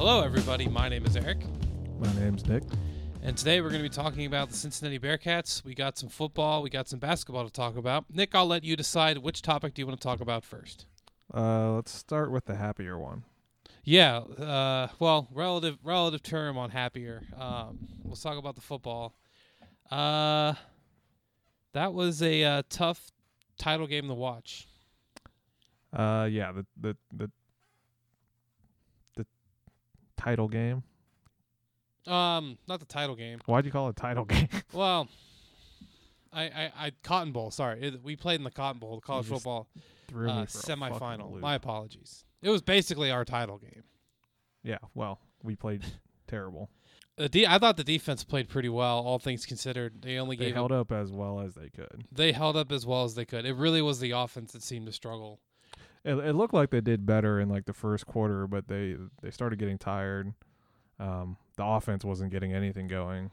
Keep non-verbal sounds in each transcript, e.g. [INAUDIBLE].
Hello, everybody. My name is Eric, My name's Nick. and today we're going to be talking about the Cincinnati Bearcats. We got some football, we got some basketball to talk about. Nick, I'll let you decide which topic do you want to talk about first. Uh, let's start with the happier one. Yeah, uh, well, relative relative term on happier. Um, let's talk about the football. Uh, that was a uh, tough title game to watch. Uh, yeah, the the the the title game. Um, not the title game. Why'd you call it title [LAUGHS] game? Well, I I, I Cotton Bowl. Sorry, it, we played in the Cotton Bowl, the college football uh, semifinal. My apologies. It was basically our title game. yeah, well, we played terrible. The de- I thought the defense played pretty well, all things considered. They only They gave held up as well as they could. they held up as well as they could. It really was the offense that seemed to struggle. It, it looked like they did better in like the first quarter, but they they started getting tired. Um, the offense wasn't getting anything going.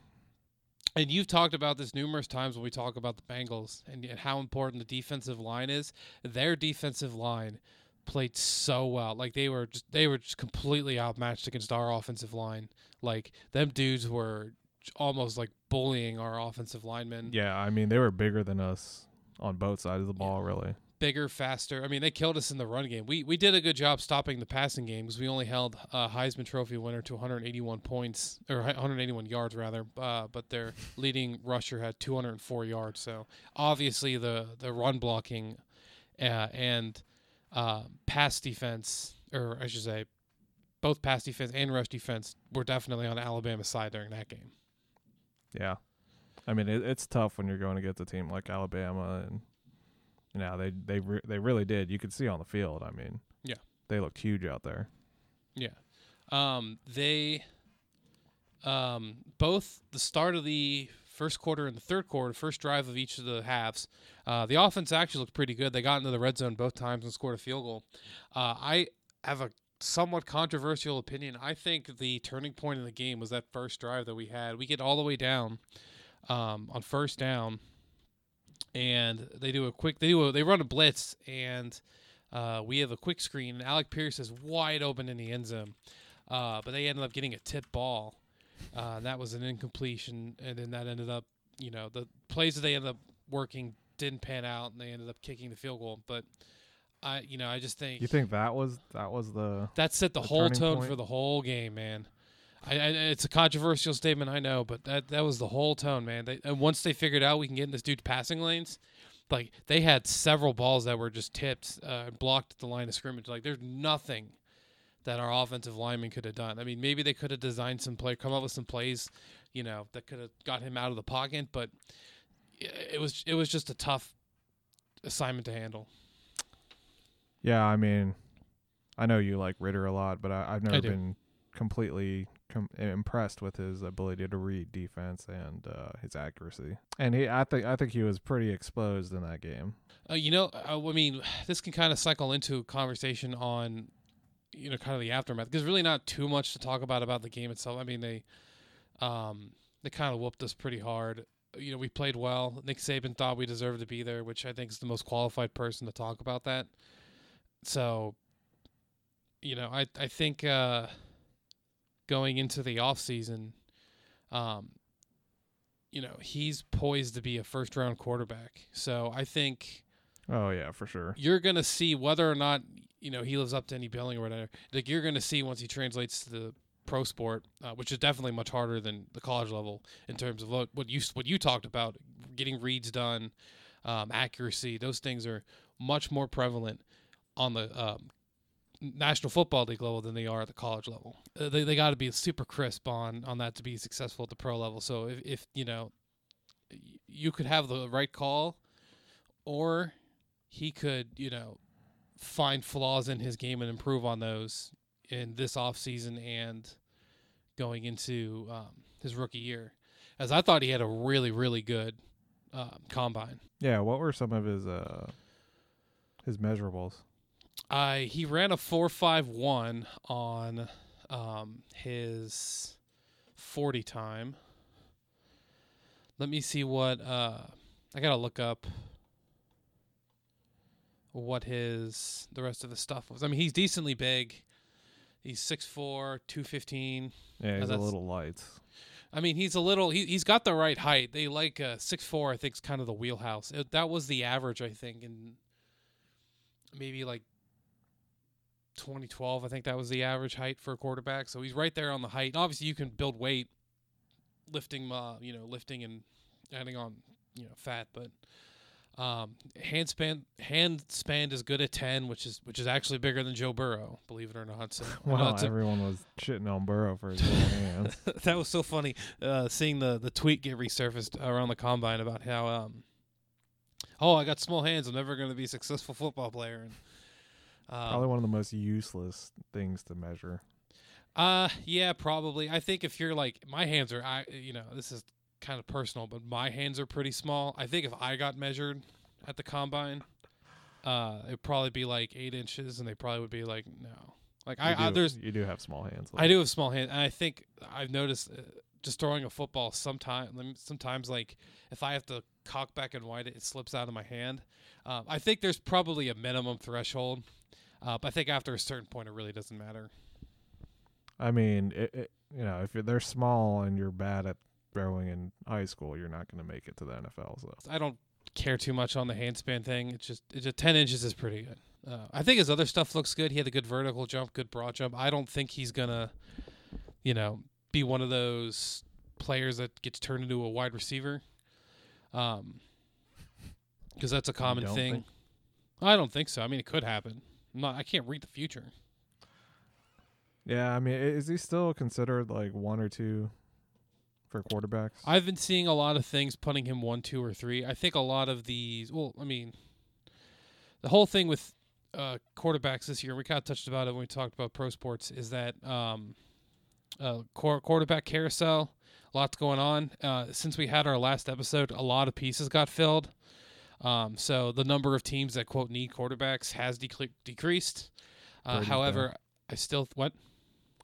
And you've talked about this numerous times when we talk about the Bengals and, and how important the defensive line is. Their defensive line played so well. Like they were just they were just completely outmatched against our offensive line. Like them dudes were almost like bullying our offensive linemen. Yeah, I mean they were bigger than us on both sides of the ball, really. Bigger, faster. I mean, they killed us in the run game. We we did a good job stopping the passing game because we only held a Heisman Trophy winner to 181 points or 181 yards rather. Uh, but their leading rusher had 204 yards. So obviously the the run blocking uh, and uh, pass defense, or I should say, both pass defense and rush defense were definitely on Alabama's side during that game. Yeah, I mean it, it's tough when you're going to get the team like Alabama, and you know they they re- they really did. You could see on the field. I mean, Yeah. they looked huge out there. Yeah. Um, they um, both the start of the first quarter and the third quarter, first drive of each of the halves, uh, the offense actually looked pretty good. They got into the red zone both times and scored a field goal. Uh, I have a somewhat controversial opinion. I think the turning point in the game was that first drive that we had. We get all the way down um, on first down, and they do a quick. They do a, they run a blitz and. Uh, we have a quick screen, and Alec Pierce is wide open in the end zone. Uh, but they ended up getting a tip ball. Uh, and that was an incompletion, and then that ended up, you know, the plays that they ended up working didn't pan out, and they ended up kicking the field goal. But I, you know, I just think You think that was that was the that set the, the whole tone point? for the whole game, man. I, I, it's a controversial statement, I know, but that that was the whole tone, man. They, and once they figured out we can get in this dude's passing lanes, like they had several balls that were just tipped uh, and blocked at the line of scrimmage. Like there's nothing that our offensive lineman could have done. I mean, maybe they could have designed some play, come up with some plays, you know, that could have got him out of the pocket, but it was it was just a tough assignment to handle. yeah. I mean, I know you like Ridder a lot, but I, I've never been completely com- impressed with his ability to read defense and uh, his accuracy. And he, I think I think he was pretty exposed in that game. Uh, you know, I mean, this can kind of cycle into a conversation on, you know, kind of the aftermath. There's really not too much to talk about about the game itself. I mean, they, um, they kind of whooped us pretty hard. You know, we played well. Nick Saban thought we deserved to be there, which I think is the most qualified person to talk about that. So, you know, I I think uh, going into the off season, um, you know, he's poised to be a first round quarterback. So I think Oh yeah, for sure. you're gonna see whether or not you know he lives up to any billing or whatever. Like you're gonna see once he translates to the pro sport, uh, which is definitely much harder than the college level in terms of what, what you what you talked about, getting reads done, um, accuracy. Those things are much more prevalent on the um, National Football League level than they are at the college level. Uh, they they got to be super crisp on on that to be successful at the pro level. So if, if you know you could have the right call, or he could you know find flaws in his game and improve on those in this offseason and going into um, his rookie year. As I thought he had a really really good um, combine. Yeah, what were some of his uh his measurables? I he ran a four five one on um, his forty time. Let me see what uh, I gotta look up what his the rest of the stuff was. I mean, he's decently big. He's 6'4", 215. Yeah, he's a little light. I mean, he's a little. He, he's got the right height. They like uh, six four. I think is kind of the wheelhouse. It, that was the average. I think in maybe like 2012. I think that was the average height for a quarterback. So he's right there on the height. And obviously, you can build weight, lifting. Uh, you know, lifting and adding on you know fat, but. Um, hand span hand span is good at ten, which is which is actually bigger than Joe Burrow, believe it or not. So I [LAUGHS] know Wow, it's everyone was shitting on Burrow for his [LAUGHS] hands. [LAUGHS] that was so funny uh, seeing the the tweet get resurfaced around the combine about how um oh I got small hands I'm never going to be a successful football player and Probably um, one of the most useless things to measure. uh yeah probably I think if you're like my hands are I you know this is kind of personal but my hands are pretty small I think if I got measured at the combine uh it'd probably be like eight inches and they probably would be like no like I, You I do- there's you do have small hands. I do have small hands, and I think I've noticed uh, just throwing a football. Sometimes, sometimes like if I have to cock back and wide it, it slips out of my hand. Um, I think there's probably a minimum threshold, uh, but I think after a certain point, it really doesn't matter. I mean, it, it, you know, if you're, they're small and you're bad at throwing in high school, you're not going to make it to the NFL. So I don't care too much on the handspan thing. It's just, it's just ten inches is pretty good. Uh, I think his other stuff looks good. He had a good vertical jump, good broad jump. I don't think he's gonna, you know, be one of those players that gets turned into a wide receiver. Um, because that's a common thing. think? I don't think so. I mean, it could happen. I'm not. I can't read the future. yeah, I mean, is he still considered like one or two for quarterbacks? I've been seeing a lot of things putting him one, two, or three. I think a lot of these. Well, I mean, the whole thing with uh, quarterbacks this year, we kind of touched about it when we talked about pro sports, is that um, uh, quar- quarterback carousel. Lots going on. Uh, since we had our last episode, a lot of pieces got filled. Um, so the number of teams that quote need quarterbacks has decre- decreased. Uh, however, I still what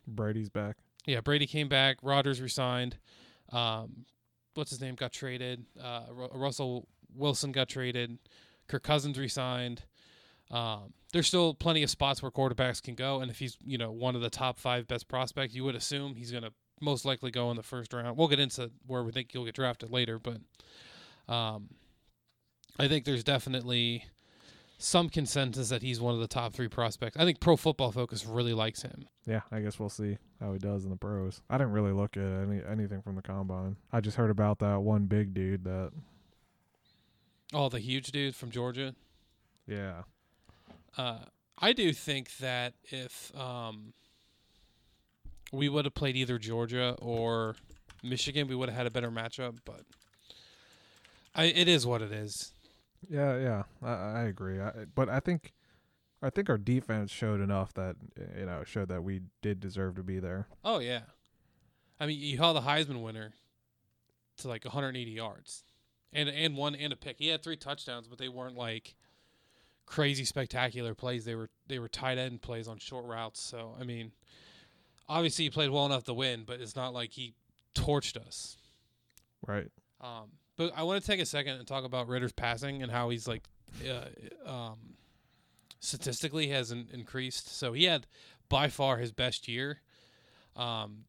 Brady's back. yeah, Brady came back. Rodgers resigned. Um, what's his name got traded. Uh, Ru- Russell Wilson got traded. Kirk Cousins resigned. Um, there's still plenty of spots where quarterbacks can go, and if he's you know one of the top five best prospects, you would assume he's gonna most likely go in the first round. We'll get into where we think he'll get drafted later, but um, I think there's definitely some consensus that he's one of the top three prospects. I think Pro Football Focus really likes him. Yeah, I guess we'll see how he does in the pros. I didn't really look at any anything from the combine. I just heard about that one big dude that. Oh, the huge dude from Georgia. Yeah, Uh, I do think that if um, we would have played either Georgia or Michigan, we would have had a better matchup. But I, it is what it is. Yeah, yeah. I, I agree. I, but I think, I think our defense showed enough that you know showed that we did deserve to be there. Oh yeah, I mean you held the Heisman winner to like 180 yards, and and one and a pick. He had three touchdowns, but they weren't like crazy spectacular plays. They were they were tight end plays on short routes. So I mean, obviously he played well enough to win, but it's not like he torched us. Right. Um, but I want to take a second and talk about Ridder's passing and how he's like, uh, um, statistically has in- increased. So he had by far his best year. Um,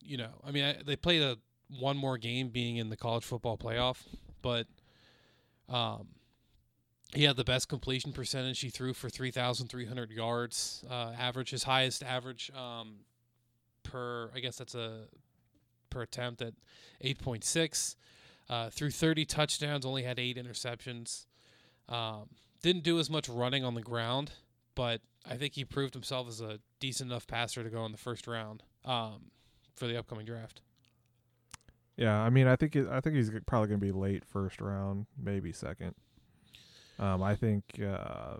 you know, I mean, I, they played a one more game being in the college football playoff, but um, he had the best completion percentage. He threw for three thousand three hundred yards, uh, average his highest average um, per. I guess that's a per attempt at eight point six. Uh, threw 30 touchdowns, only had eight interceptions. Um, didn't do as much running on the ground, but I think he proved himself as a decent enough passer to go in the first round um, for the upcoming draft. Yeah, I mean, I think it, I think he's probably gonna be late first round, maybe second. Um, I think uh,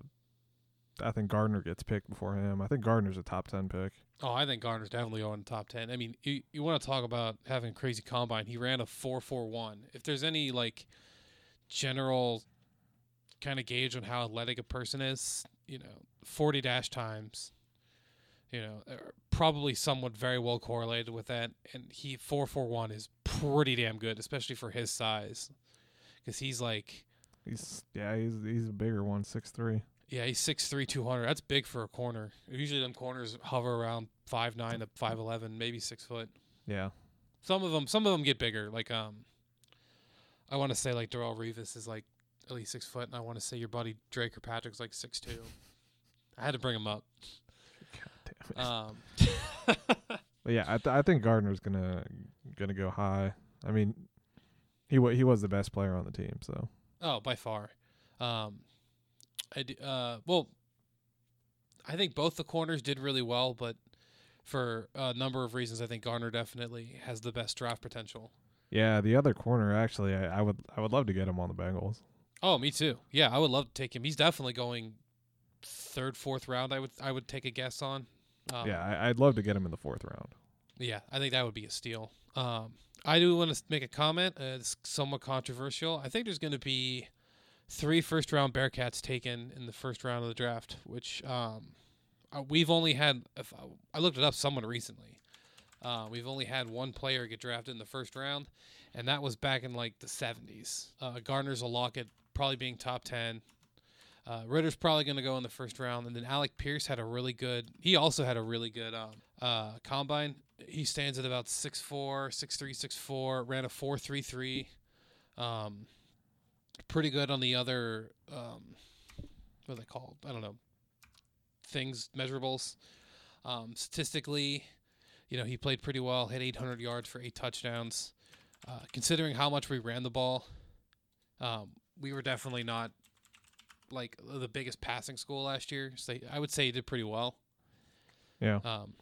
I think Gardner gets picked before him. I think Gardner's a top ten pick. Oh, I think Gardner's definitely going top 10. I mean, you, you want to talk about having a crazy combine. He ran a 4.41. If there's any, like, general kind of gauge on how athletic a person is, you know, 40 dash times, you know, uh, probably somewhat very well correlated with that. And he 4.41 is pretty damn good, especially for his size. Because he's like, He's yeah, he's he's a bigger one, six three. Yeah, he's 6'3", 200. That's big for a corner. Usually, them corners hover around five nine to five eleven, maybe six foot. Yeah. Some of them, some of them get bigger. Like um, I want to say like Darrelle Revis is like at least six foot, and I want to say your buddy Dre Kirkpatrick's like six two. I had to bring him up. God Um, damn it. [LAUGHS] But yeah, I, th- I think Gardner's gonna gonna go high. I mean, he wa- he was the best player on the team, so oh, by far. Um, I d- uh, well, I think both the corners did really well, but for a number of reasons, I think Gardner definitely has the best draft potential. yeah. The other corner, actually, I, I would I would love to get him on the Bengals. Oh, me too. Yeah, I would love to take him. He's definitely going third, fourth round. I would I would take a guess on. Um, yeah, I, I'd love to get him in the fourth round. yeah, I think that would be a steal. Um, I do want to make a comment. Uh, it's somewhat controversial. I think there's going to be three first round Bearcats taken in the first round of the draft, which um, uh, we've only had. If I, I looked it up somewhat recently. Uh, we've only had one player get drafted in the first round, and that was back in like the 70s. Uh, Gardner's a lock at probably being top 10. Uh, Ridder's probably going to go in the first round, and then Alec Pierce had a really good. He also had a really good um, uh, combine. He stands at about 6'4", 6'3", 6'4", ran a four three three. Um, pretty good on the other. Um, what are they called? I don't know. Things measurables. Um, statistically, you know, he played pretty well. Hit 800 yards for eight touchdowns. Uh, considering how much we ran the ball, um, we were definitely not like the biggest passing school last year. So I would say he did pretty well. Yeah, Um,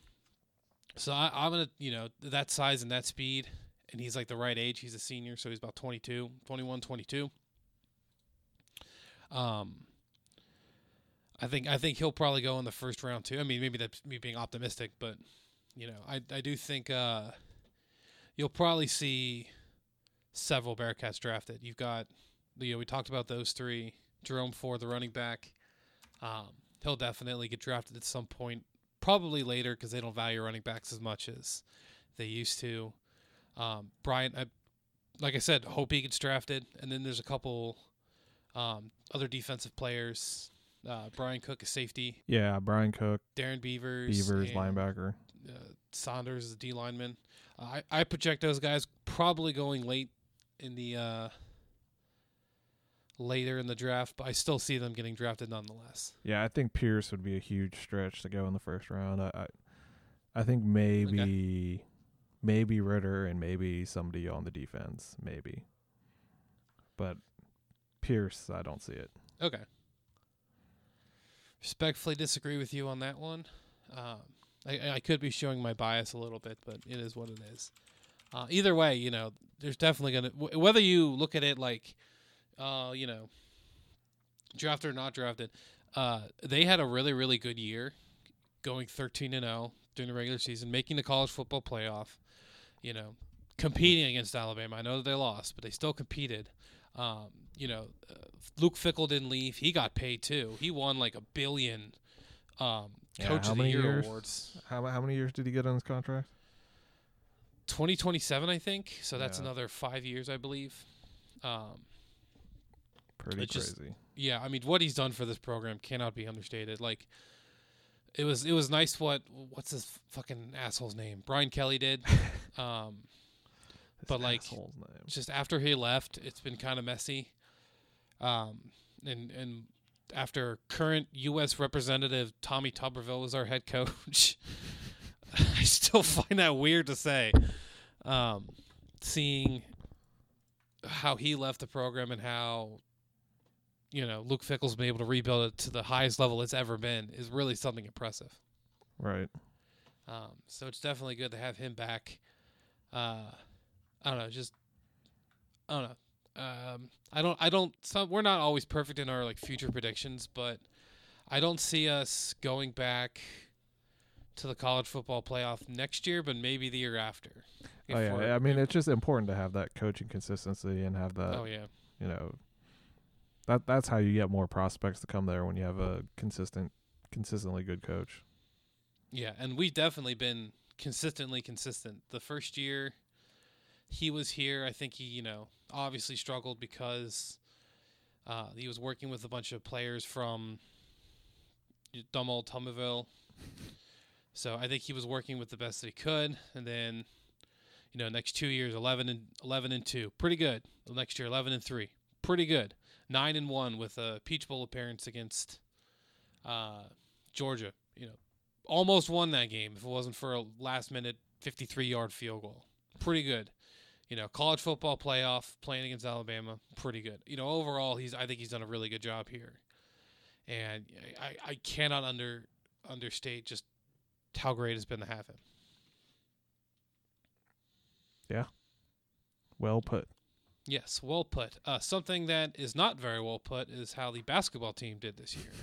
so I, I'm gonna, you know, that size and that speed, and he's like the right age. He's a senior, so he's about 22, 21, 22. Um, I think I think he'll probably go in the first round too. I mean, maybe that's me being optimistic, but you know, I I do think uh, you'll probably see several Bearcats drafted. You've got, you know, we talked about those three. Jerome Ford, the running back. Um, he'll definitely get drafted at some point probably later because they don't value running backs as much as they used to. Um, Brian, I, like I said, hope he gets drafted, and then there's a couple um, other defensive players. Uh, Bryan Cook is safety. yeah. Bryan Cook, Darrian Beavers, Beavers, linebacker. Uh, Saunders is a D lineman. Uh, I I project those guys probably going late in the uh, later in the draft, but I still see them getting drafted nonetheless. Yeah, I think Pierce would be a huge stretch to go in the first round. I, I, I think maybe, maybe Ridder and maybe somebody on the defense, maybe. But Pierce, I don't see it. Okay. Respectfully disagree with you on that one. Um, I, I could be showing my bias a little bit, but it is what it is. Uh, either way, you know, there's definitely gonna w- whether you look at it like, uh, you know, drafted or not drafted. Uh, they had a really really good year, going 13 and 0 during the regular season, making the college football playoff. You know, competing against Alabama. I know that they lost, but they still competed. Um, you know, uh, Luke Fickell didn't leave. He got paid too. He won like a billion um, Yeah, Coach of the Year years? awards. How how many years did he get on his contract? 2027, I think. So that's Yeah. another five years, I believe. Um, Pretty just- crazy. yeah, I mean, what he's done for this program cannot be understated. Like, it was it was nice what what's his fucking asshole's name? Brian Kelly did. [LAUGHS] um, This but, like, just after he left, it's been kind of messy. Um, and and after current U.S. Representative Tommy Tuberville was our head coach, [LAUGHS] I still find that weird to say. Um, seeing how he left the program and how you know Luke Fickell's been able to rebuild it to the highest level it's ever been is really something impressive. Right. Um, so it's definitely good to have him back. Uh, I don't know, just I don't know. Um, I don't. I don't. Some we're not always perfect in our like future predictions, but I don't see us going back to the college football playoff next year, but maybe the year after. Oh yeah. I mean, it's just important to have that coaching consistency and have that. oh yeah, You know, that that's how you get more prospects to come there when you have a consistent, consistently good coach. yeah, and we've definitely been consistently consistent. The first year he was here, I think he, you know, obviously struggled because uh, he was working with a bunch of players from dumb old Tummaville. So I think he was working with the best that he could, and then, you know, next two years, eleven and eleven and two, pretty good. The next year, eleven and three, pretty good. Nine and one with a Peach Bowl appearance against uh, Georgia. You know, almost won that game if it wasn't for a last minute fifty three yard field goal. Pretty good. You know, college football playoff playing against Alabama, pretty good. You know, overall, he's I think he's done a really good job here, and I, I cannot under understate just how great it's been to have him. Yeah. Well put. Yes, well put. Uh, something that is not very well put is how the basketball team did this year. [LAUGHS]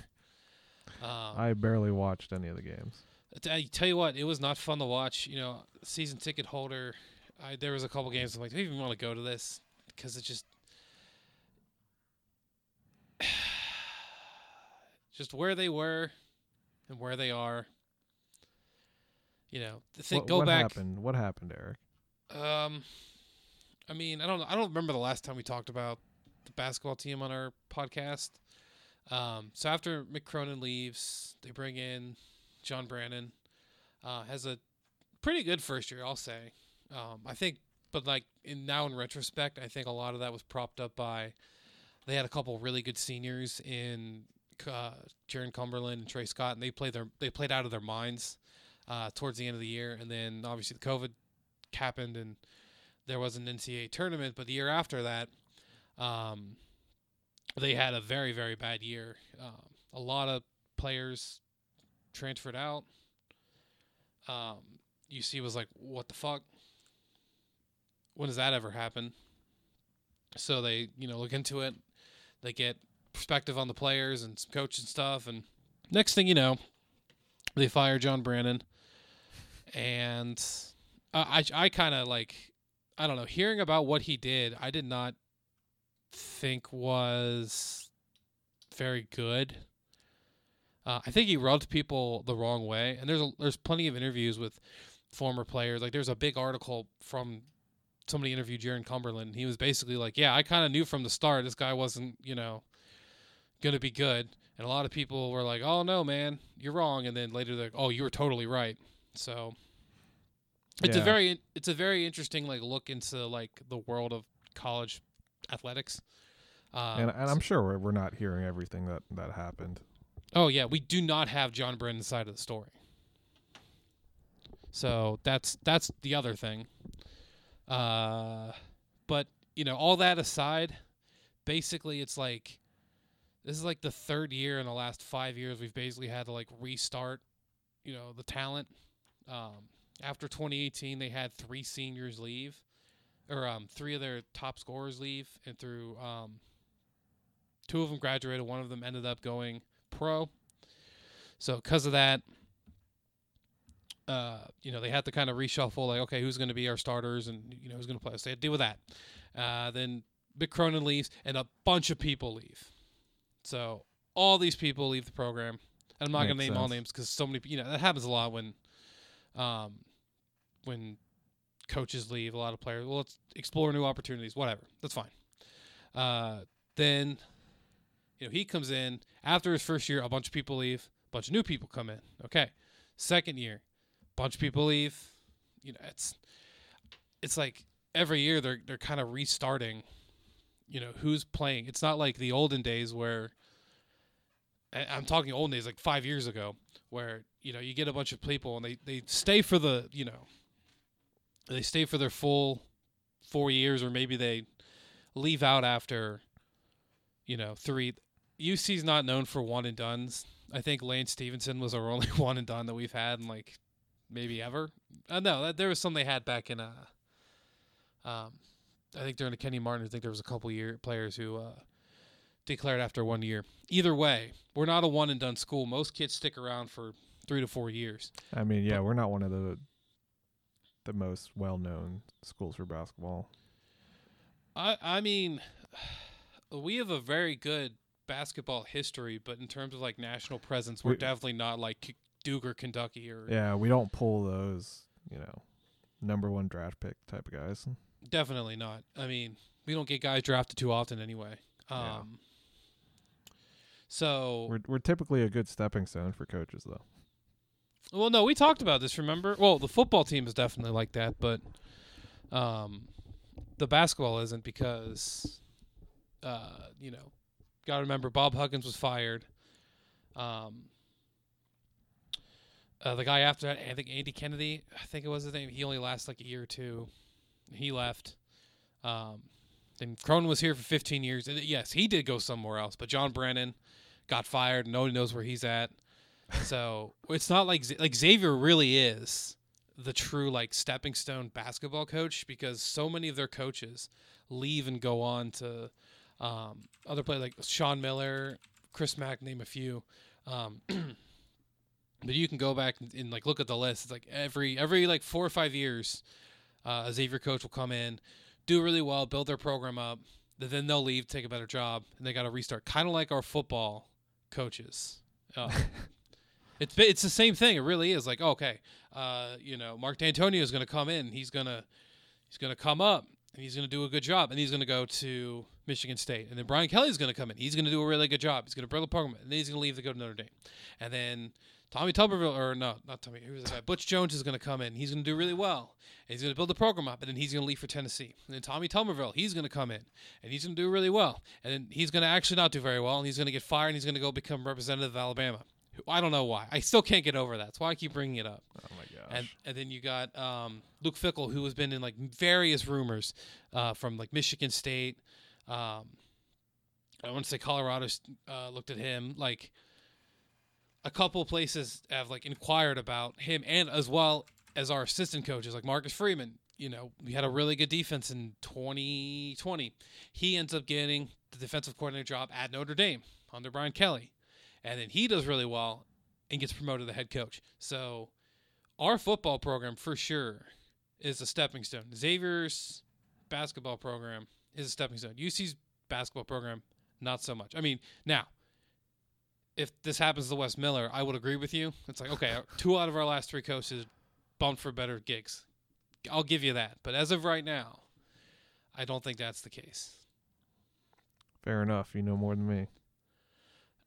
Um, I barely watched any of the games. I tell you what, it was not fun to watch. You know, season ticket holder. I, there was a couple games I'm like, do I even want to go to this? Because it just, [SIGHS] just where they were, and where they are. You know, the thing. what go what back. happened? What happened, Eric? Um, I mean, I don't, I don't remember the last time we talked about the basketball team on our podcast. Um, so after Mick Cronin leaves, they bring in John Brannen. Uh, has a pretty good first year, I'll say. Um, I think, but like in now in retrospect, I think a lot of that was propped up by they had a couple really good seniors in uh, Jaron Cumberland and Tre Scott, and they played their they played out of their minds uh, towards the end of the year, and then obviously the COVID happened and there was an NCAA tournament, but the year after that, um, they had a very very bad year. Um, a lot of players transferred out. Um, UC was like, "What the fuck? When does that ever happen?" So they, you know, look into it. They get perspective on the players and some coaching stuff, and next thing you know, they fire John Brannen, and uh, I I kind of like I don't know hearing about what he did. I did not think was very good. Uh, I think he rubbed people the wrong way, and there's a, there's plenty of interviews with former players. Like there's a big article from somebody interviewed Jaron Cumberland. And he was basically like, "Yeah, I kind of knew from the start this guy wasn't, you know, going to be good." And a lot of people were like, "Oh no, man, you're wrong." And then later they're like, "Oh, you were totally right." So it's a very it's a very interesting like look into like the world of college athletics. Um, and, and I'm sure we're, we're not hearing everything that that happened. Oh yeah, we do not have John Brannen's side of the story. So that's that's the other thing. Uh, but you know, all that aside, basically it's like this is like the third year in the last five years we've basically had to like restart, you know, the talent. Um, after 2018, they had three seniors leave, or um, three of their top scorers leave, and through um, two of them graduated, one of them ended up going pro. So because of that, uh, you know, they had to kind of reshuffle, like, okay, who's going to be our starters and, you know, who's going to play. So they had to deal with that. Uh, then Mick Cronin leaves and a bunch of people leave. So all these people leave the program. And I'm not going to name all names because so many, you know, that happens a lot when, um, when coaches leave, a lot of players, well, let's explore new opportunities, whatever. That's fine. Uh, then you know, he comes in after his first year, a bunch of people leave, a bunch of new people come in. Okay. Second year, bunch of people leave. You know, it's it's like every year they're they're kind of restarting, you know, who's playing. It's not like the olden days where I'm talking olden days, like five years ago, where, you know, you get a bunch of people and they, they stay for the, you know, they stay for their full four years or maybe they leave out after, you know, three. UC's not known for one and duns. I think Lance Stephenson was our [LAUGHS] only one and done that we've had in like maybe ever. Uh, no, that, there was some they had back in uh, um, I think during the Kenny Martin. I think there was a couple year players who uh, declared after one year. Either way, we're not a one and done school. Most kids stick around for three to four years. I mean, yeah, we're not one of the the most well known schools for basketball. I I mean, [SIGHS] we have a very good basketball history, but in terms of like national presence, we're We- definitely not like Duke or Kentucky or Yeah, we don't pull those, you know, number one draft pick type of guys. Definitely not. I mean, we don't get guys drafted too often anyway. Um, Yeah. So We're we're typically a good stepping stone for coaches, though. Well, no, we talked about this. Remember? Well, the football team is definitely like that, but um, the basketball isn't because, uh, you know, got to remember Bob Huggins was fired. Um, uh, the guy after that, I think Andy Kennedy, I think it was his name. He only lasted like a year or two. He left. Um, then Cronin was here for 15 years. And yes, he did go somewhere else, but John Brannen got fired. Nobody knows where he's at. So [LAUGHS] it's not like like Xavier really is the true like stepping stone basketball coach because so many of their coaches leave and go on to um, other players like Sean Miller, Chris Mack, name a few. Um, [CLEARS THROAT] but you can go back and, and like look at the list. It's like every every like four or five years, uh, a Xavier coach will come in, do really well, build their program up, then they'll leave, take a better job, and they got to restart. Kind of like our football coaches. Uh, [LAUGHS] it's it's the same thing. It really is. Like okay, uh, you know, Mark Dantonio is going to come in. He's gonna he's gonna come up and he's going to do a good job, and he's going to go to Michigan State, and then Brian Kelly's going to come in. He's going to do a really good job. He's going to build a program, and then he's going to leave to go to Notre Dame, and then Tommy Tuberville, or no, not Tommy, who was the guy? Butch Jones is going to come in. He's going to do really well. And he's going to build the program up, and then he's going to leave for Tennessee. And then Tommy Tuberville, he's going to come in, and he's going to do really well. And then he's going to actually not do very well, and he's going to get fired, and he's going to go become representative of Alabama. I don't know why. I still can't get over that. That's why I keep bringing it up. Oh my gosh. And and then you got um, Luke Fickell, who has been in like various rumors uh, from like Michigan State. Um, I want to say Colorado uh, looked at him like a couple places have like inquired about him, and as well as our assistant coaches like Marcus Freeman. You know, we had a really good defense in 2020. He ends up getting the defensive coordinator job at Notre Dame under Brian Kelly, and then he does really well and gets promoted to head coach. So our football program for sure is a stepping stone. Xavier's basketball program is a stepping stone. UC's basketball program, not so much. I mean, now, if this happens to Wes Miller, I would agree with you. It's like, okay, two out of our last three coaches bumped for better gigs. I'll give you that. But as of right now, I don't think that's the case. Fair enough. You know more than me.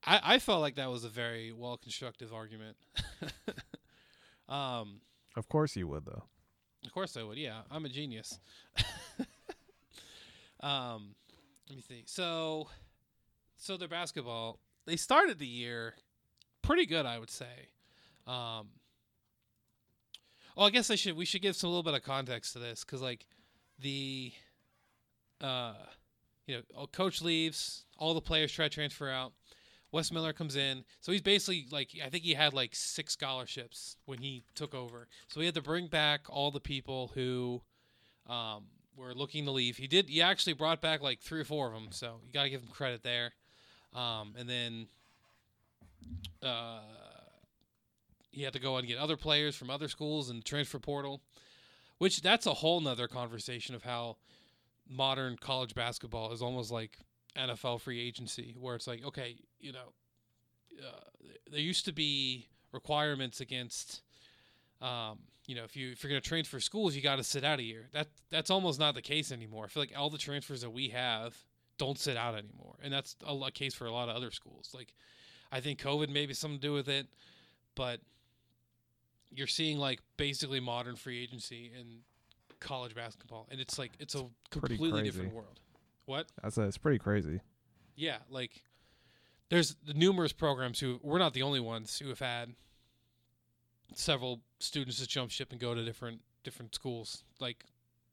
I, I felt like that was a very well constructed argument. [LAUGHS] um, Of course you would, though. Of course I would. Yeah, I'm a genius. [LAUGHS] um, let me think. So, so their basketball. They started the year pretty good, I would say. Um, well, I guess I should. We should give some a little bit of context to this because, like, the, uh, you know, coach leaves, all the players try to transfer out. Wes Miller comes in, so he's basically like I think he had like six scholarships when he took over. So he had to bring back all the people who um, were looking to leave. He did. He actually brought back like three or four of them, so you got to give him credit there. Um, and then uh, he had to go and get other players from other schools and transfer portal, which that's a whole nother conversation of how modern college basketball is almost like NFL free agency, where it's like, okay, you know, uh, there used to be requirements against, um, you know, if you if you're going to transfer schools, you got to sit out a year. That that's almost not the case anymore. I feel like all the transfers that we have don't sit out anymore, and that's a, a case for a lot of other schools. Like, I think COVID maybe something to do with it, but you're seeing like basically modern free agency in college basketball, and it's like it's a completely different world. What? That's a, it's pretty crazy. Yeah, like there's the numerous programs who we're not the only ones who have had several students just jump ship and go to different different schools. Like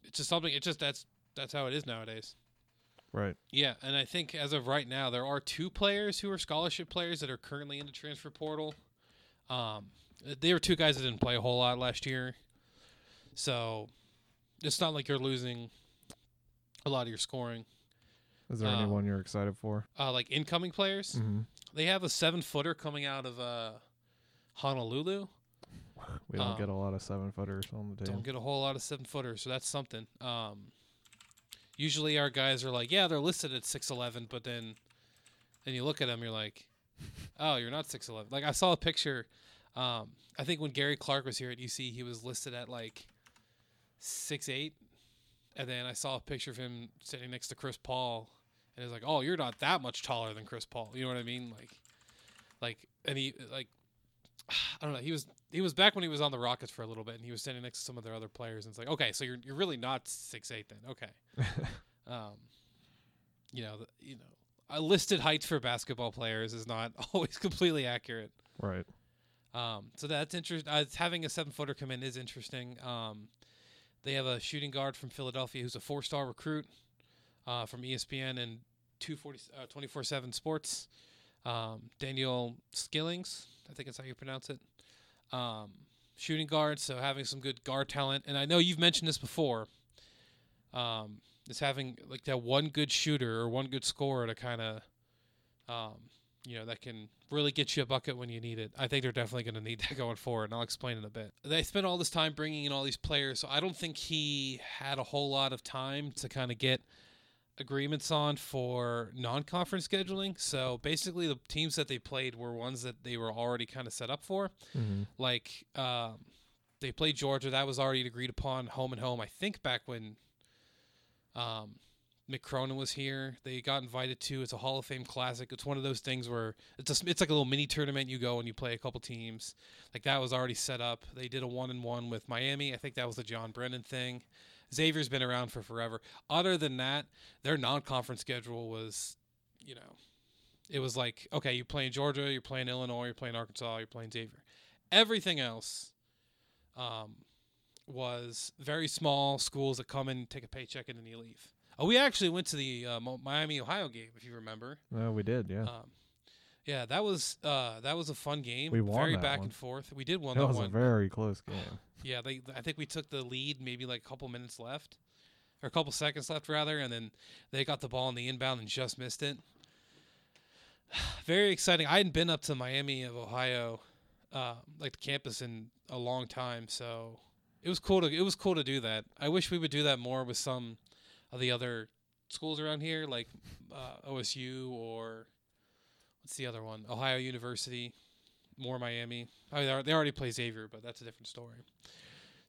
it's just something. It's just that's that's how it is nowadays. Right. Yeah, and I think as of right now, there are two players who are scholarship players that are currently in the transfer portal. Um, they were two guys that didn't play a whole lot last year, so it's not like you're losing a lot of your scoring. Is there Um, anyone you're excited for? Uh, like incoming players, Mm-hmm. they have a seven footer coming out of uh, Honolulu. [LAUGHS] We don't um, get a lot of seven footers on the team. Don't get a whole lot of seven footers, so that's something. Um, usually our guys are like, yeah, they're listed at six eleven, but then then you look at them, you're like, oh, you're not six eleven. Like I saw a picture. Um, I think when Gary Clark was here at UC, he was listed at like six eight, and then I saw a picture of him sitting next to Chris Paul, and it's like, oh, you're not that much taller than Chris Paul. You know what I mean? Like, like, and he like, [SIGHS] I don't know. He was he was back when he was on the Rockets for a little bit, and he was standing next to some of their other players, and it's like, okay, so you're you're really not six eight then, okay. [LAUGHS] um, you know, the, you know, a listed height for basketball players is not [LAUGHS] always completely accurate. Right. Um, so that's interesting. Uh, having a seven footer come in is interesting. Um, they have a shooting guard from Philadelphia who's a four star recruit uh, from ESPN and 24 uh, 7 Sports. Um, Daniel Skillings, I think that's how you pronounce it. Um, shooting guard, so having some good guard talent. And I know you've mentioned this before. Um, is having like that one good shooter or one good scorer to kind of, um, you know, that can really get you a bucket when you need it. I think they're definitely going to need [LAUGHS] that going forward, and I'll explain in a bit. They spent all this time bringing in all these players, so I don't think he had a whole lot of time to kind of get agreements on for non-conference scheduling. So basically, the teams that they played were ones that they were already kind of set up for. Mm-hmm. Like um, they played Georgia, that was already agreed upon, home and home. I think back when um, Mick Cronin was here. They got invited to. It's a Hall of Fame classic. It's one of those things where it's a, it's like a little mini tournament. You go and you play a couple teams. Like that was already set up. They did a one and one with Miami. I think that was the John Brannen thing. Xavier's been around for forever. Other than that, their non-conference schedule was, you know, it was like okay, you're playing Georgia, you're playing Illinois, you're playing Arkansas, you're playing Xavier. Everything else, um, was very small schools that come in, take a paycheck, and then you leave. Oh, we actually went to the uh, Miami Ohio game, if you remember. No, we did. Yeah. Um, yeah, that was uh, that was a fun game. We won very that back one. and forth. We did win that that was one. a very close game. [SIGHS] yeah, they. I think we took the lead, maybe like a couple minutes left, or a couple seconds left rather, and then they got the ball in the inbound and just missed it. [SIGHS] Very exciting. I hadn't been up to Miami of Ohio, uh, like the campus in a long time, so it was cool to it was cool to do that. I wish we would do that more with some of the other schools around here, like uh, OSU or what's the other one? Ohio University, more Miami. I mean, they already play Xavier, but that's a different story.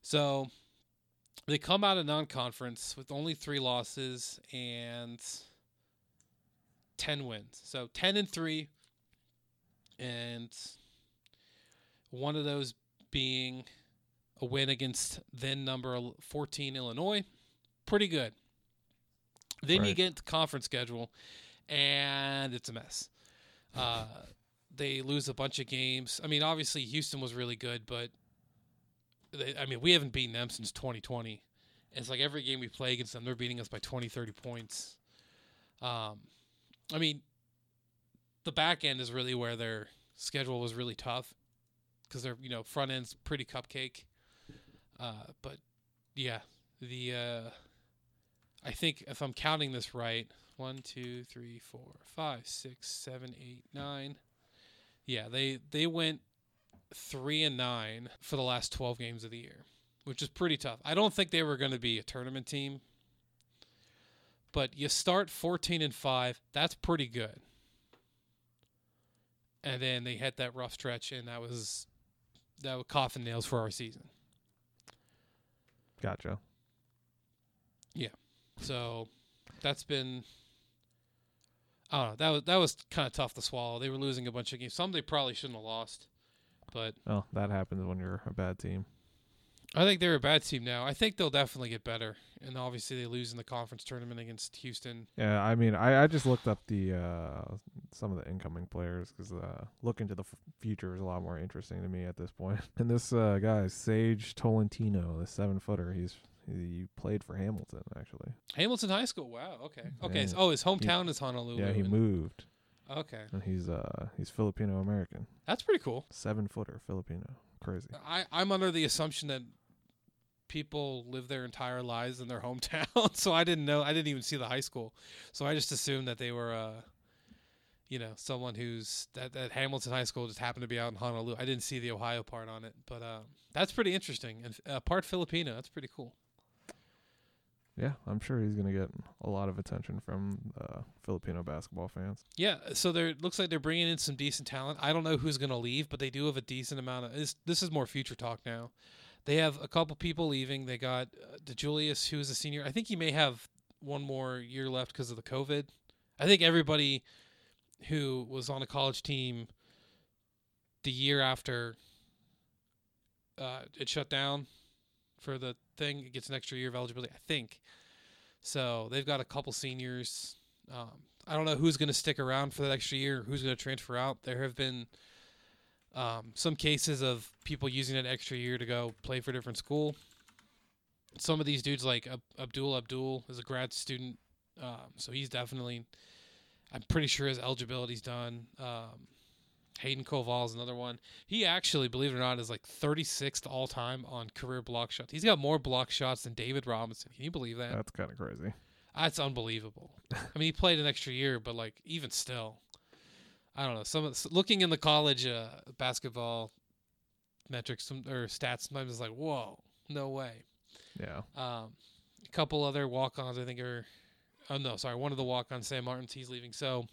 So they come out of non-conference with only three losses and ten wins. So ten and three, and one of those being a win against then number 14 Illinois. Pretty good. Then you get the conference schedule, and it's a mess. Uh, they lose a bunch of games. I mean, obviously Houston was really good, but they, I mean, we haven't beaten them since 2020. It's like every game we play against them, they're beating us by 20, 30 points. Um, I mean, the back end is really where their schedule was really tough because their you know front end's pretty cupcake. Uh, but yeah, the uh, I think if I'm counting this right, one, two, three, four, five, six, seven, eight, nine. Yeah, they they went three and nine for the last twelve games of the year, which is pretty tough. I don't think they were going to be a tournament team, but you start fourteen and five. That's pretty good. And then they hit that rough stretch, and that was that was coffin nails for our season. Gotcha. Yeah. So that's been I don't know. That was that was kind of tough to swallow. They were losing a bunch of games. Some they probably shouldn't have lost. But Oh, that happens when you're a bad team. I think they're a bad team now. I think they'll definitely get better. And obviously they lose in the conference tournament against Houston. Yeah, I mean, I, I just looked up the uh, some of the incoming players because uh, looking to the f- future is a lot more interesting to me at this point. [LAUGHS] And this uh, guy, Sage Tolentino, the seven footer, he's he played for Hamilton actually. Hamilton High School. Wow. Okay. Okay. Yeah. So, oh, his hometown is Honolulu. yeah, he and- moved, Okay. and he's uh he's Filipino American, That's pretty cool. seven footer Filipino, crazy. I, I'm under the assumption that people live their entire lives in their hometown. [LAUGHS] so I didn't know. I didn't even see the high school. So I just assumed that they were, uh, you know, someone who's that, that Hamilton High School just happened to be out in Honolulu. I didn't see the Ohio part on it, but uh, that's pretty interesting. And uh, part Filipino. That's pretty cool. Yeah, I'm sure he's gonna get a lot of attention from uh, Filipino basketball fans. Yeah, so there looks like they're bringing in some decent talent. I don't know who's going to leave, but they do have a decent amount of. This, this is more future talk now. They have a couple people leaving. They got uh, DeJulius, who is a senior. I think he may have one more year left because of the COVID. I think everybody who was on a college team the year after uh, it shut down for the thing, it gets an extra year of eligibility. I think. So they've got a couple seniors. Um, I don't know who's going to stick around for that extra year, who's going to transfer out. There have been um, some cases of people using that extra year to go play for a different school. Some of these dudes, like Ab- Abdul Abdul, is a grad student, um, so he's definitely. I'm pretty sure his eligibility's done. Um, Hayden Koval is another one. He actually, believe it or not, is like 36th all time on career block shots. He's got more block shots than David Robinson. Can you believe that? That's kind of crazy. That's unbelievable. I mean, he played an extra year, but like even still, I don't know. Some of, looking in the college uh, basketball metrics some, or stats, sometimes it's like, whoa, no way. Yeah. Um, a couple other walk-ons, I think, are. Oh no, sorry, one of the walk-ons, Sam Martins, he's leaving. So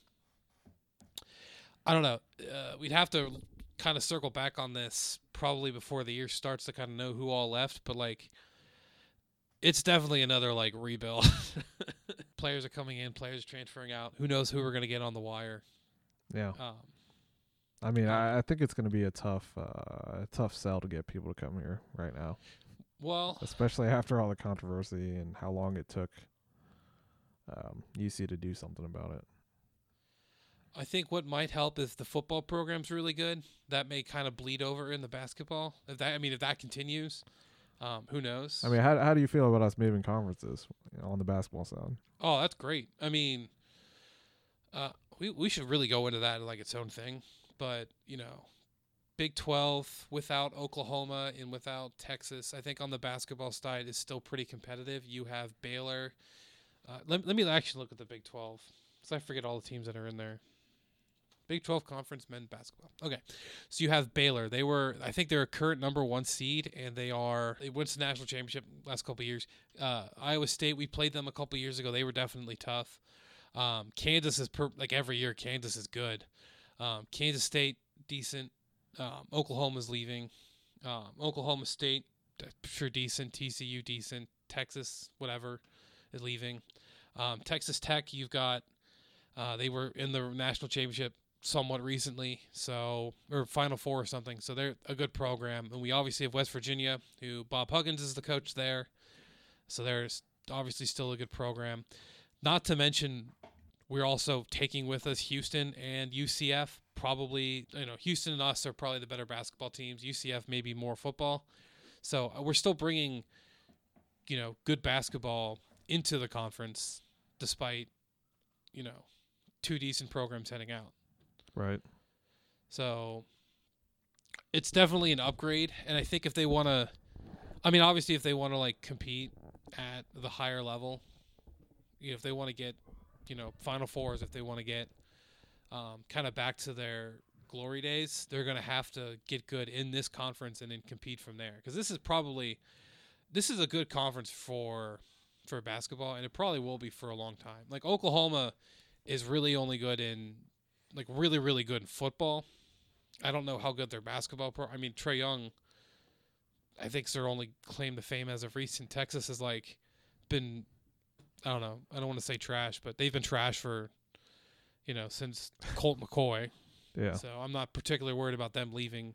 I don't know. Uh, we'd have to kind of circle back on this probably before the year starts to kind of know who all left, but like it's definitely another like rebuild. [LAUGHS] players are coming in, players transferring out. Who knows who we're going to get on the wire? Yeah. Um, I mean, I, I think it's going to be a tough, uh, a tough sell to get people to come here right now, well, especially after all the controversy and how long it took um, UC to do something about it. I think what might help is the football program's really good. That may kind of bleed over in the basketball. If that, I mean, if that continues, um, who knows? I mean, how how do you feel about us moving conferences you know, on the basketball side? Oh, that's great. I mean, uh, we we should really go into that like its own thing. But you know, Big Twelve without Oklahoma and without Texas, I think on the basketball side is still pretty competitive. You have Baylor. Uh, let let me actually look at the Big Twelve because I forget all the teams that are in there. Big 12 Conference men's basketball. Okay. So you have Baylor. They were, I think they're a current number one seed, and they are, they went to the national championship last couple years. Uh, Iowa State, we played them a couple years ago. They were definitely tough. Um, Kansas is, per, like every year, Kansas is good. Um, Kansas State, decent. Um, Oklahoma's leaving. Um, Oklahoma State, sure decent. TCU, decent. Texas, whatever, is leaving. Um, Texas Tech, you've got, uh, they were in the national championship somewhat recently, so or Final Four or something. So they're a good program, and we obviously have West Virginia, who Bob Huggins is the coach there. So there's obviously still a good program. Not to mention, we're also taking with us Houston and UCF. Probably, you know, Houston and us are probably the better basketball teams. UCF maybe more football. So uh, we're still bringing, you know, good basketball into the conference, despite, you know, two decent programs heading out. Right. So it's definitely an upgrade, and I think if they want to, I mean, obviously, if they want to like compete at the higher level, you know, if they want to get, you know, Final Fours, if they want to get um, kind of back to their glory days, they're going to have to get good in this conference and then compete from there. Because this is probably, this is a good conference for for basketball, and it probably will be for a long time. Like Oklahoma is really only good in like really really good in football. I don't know how good their basketball pro. I mean Trae Young. I think their only claim to fame as of recent. Texas has like been, I don't know. I don't want to say trash, but they've been trash for, you know, since Colt McCoy. [LAUGHS] Yeah. So I'm not particularly worried about them leaving.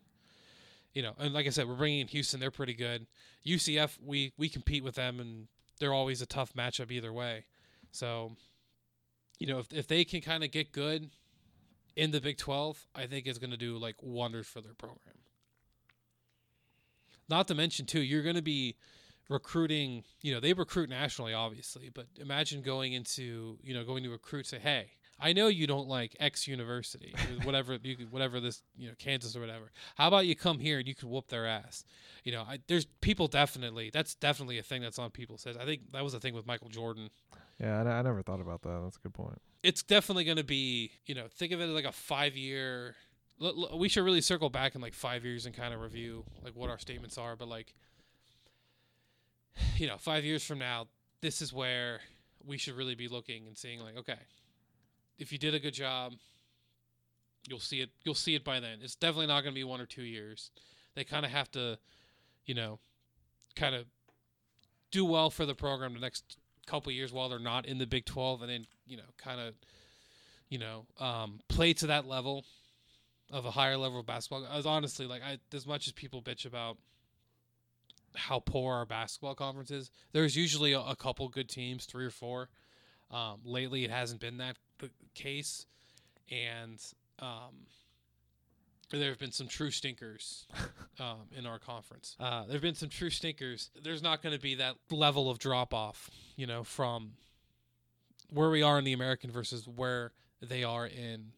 You know, and like I said, we're bringing in Houston. They're pretty good. UCF, we we compete with them, and they're always a tough matchup either way. So, you know, if if they can kind of get good in the Big 12, I think is going to do like wonders for their program. Not to mention too, you're going to be recruiting, you know, they recruit nationally obviously, but imagine going into, you know, going to recruit say, "Hey, I know you don't like X university, whatever you whatever this, you know, Kansas or whatever. How about you come here and you can whoop their ass? You know, I, there's people definitely. That's definitely a thing that's on people's heads. I think that was the thing with Michael Jordan. Yeah, I, I never thought about that. That's a good point. It's definitely going to be, you know, think of it as like a five year. We should really circle back in like five years and kind of review like what our statements are. But like, [SIGHS] you know, five years from now, this is where we should really be looking and seeing like, okay, if you did a good job, you'll see it. You'll see it by then. It's definitely not going to be one or two years. They kind of have to, you know, kind of do well for the program the next couple years while they're not in the Big 12, and then you know, kind of you know, um, play to that level of a higher level of basketball. As honestly, like I, as much as people bitch about how poor our basketball conference is, there's usually a, a couple good teams, three or four. Um, lately, it hasn't been that the case, and um, there have been some true stinkers [LAUGHS] um, in our conference. Uh, there have been some true stinkers. There's not going to be that level of drop off, you know, from where we are in the American versus where they are in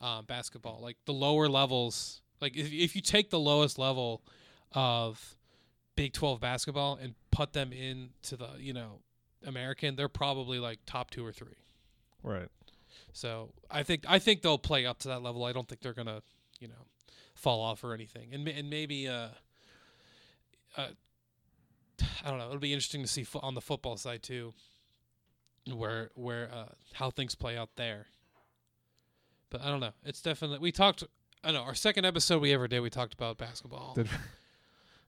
uh, basketball. Like the lower levels, like if if you take the lowest level of Big 12 basketball and put them into the, you know, American, they're probably like top 2 or 3. Right. So, I think I think they'll play up to that level. I don't think they're to, you know, fall off or anything. And and maybe uh uh [SIGHS] I don't know, it'll be interesting to see fo- on the football side too where where uh how things play out there. But I don't know. It's definitely we talked I know our second episode we ever did we talked about basketball.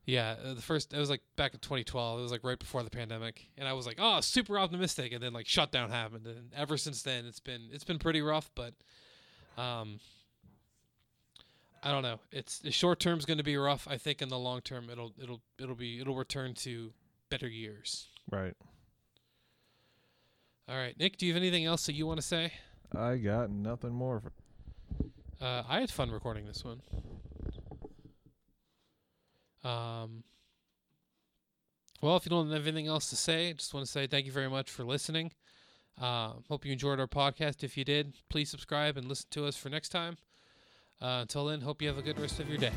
Yeah, uh, the first it was like back in 2012. It was like right before the pandemic, and I was like, "Oh, super optimistic," and then like shutdown happened, and ever since then it's been it's been pretty rough. But, um, I don't know. It's the short term's going to be rough. I think in the long term it'll it'll it'll be it'll return to better years. right. All right, Nick, do you have anything else that you want to say? I got nothing more. For, Uh, I had fun recording this one. Um, well, if you don't have anything else to say, just want to say thank you very much for listening. Uh, hope you enjoyed our podcast. If you did, please subscribe and listen to us for next time. Uh, until then, hope you have a good rest of your day.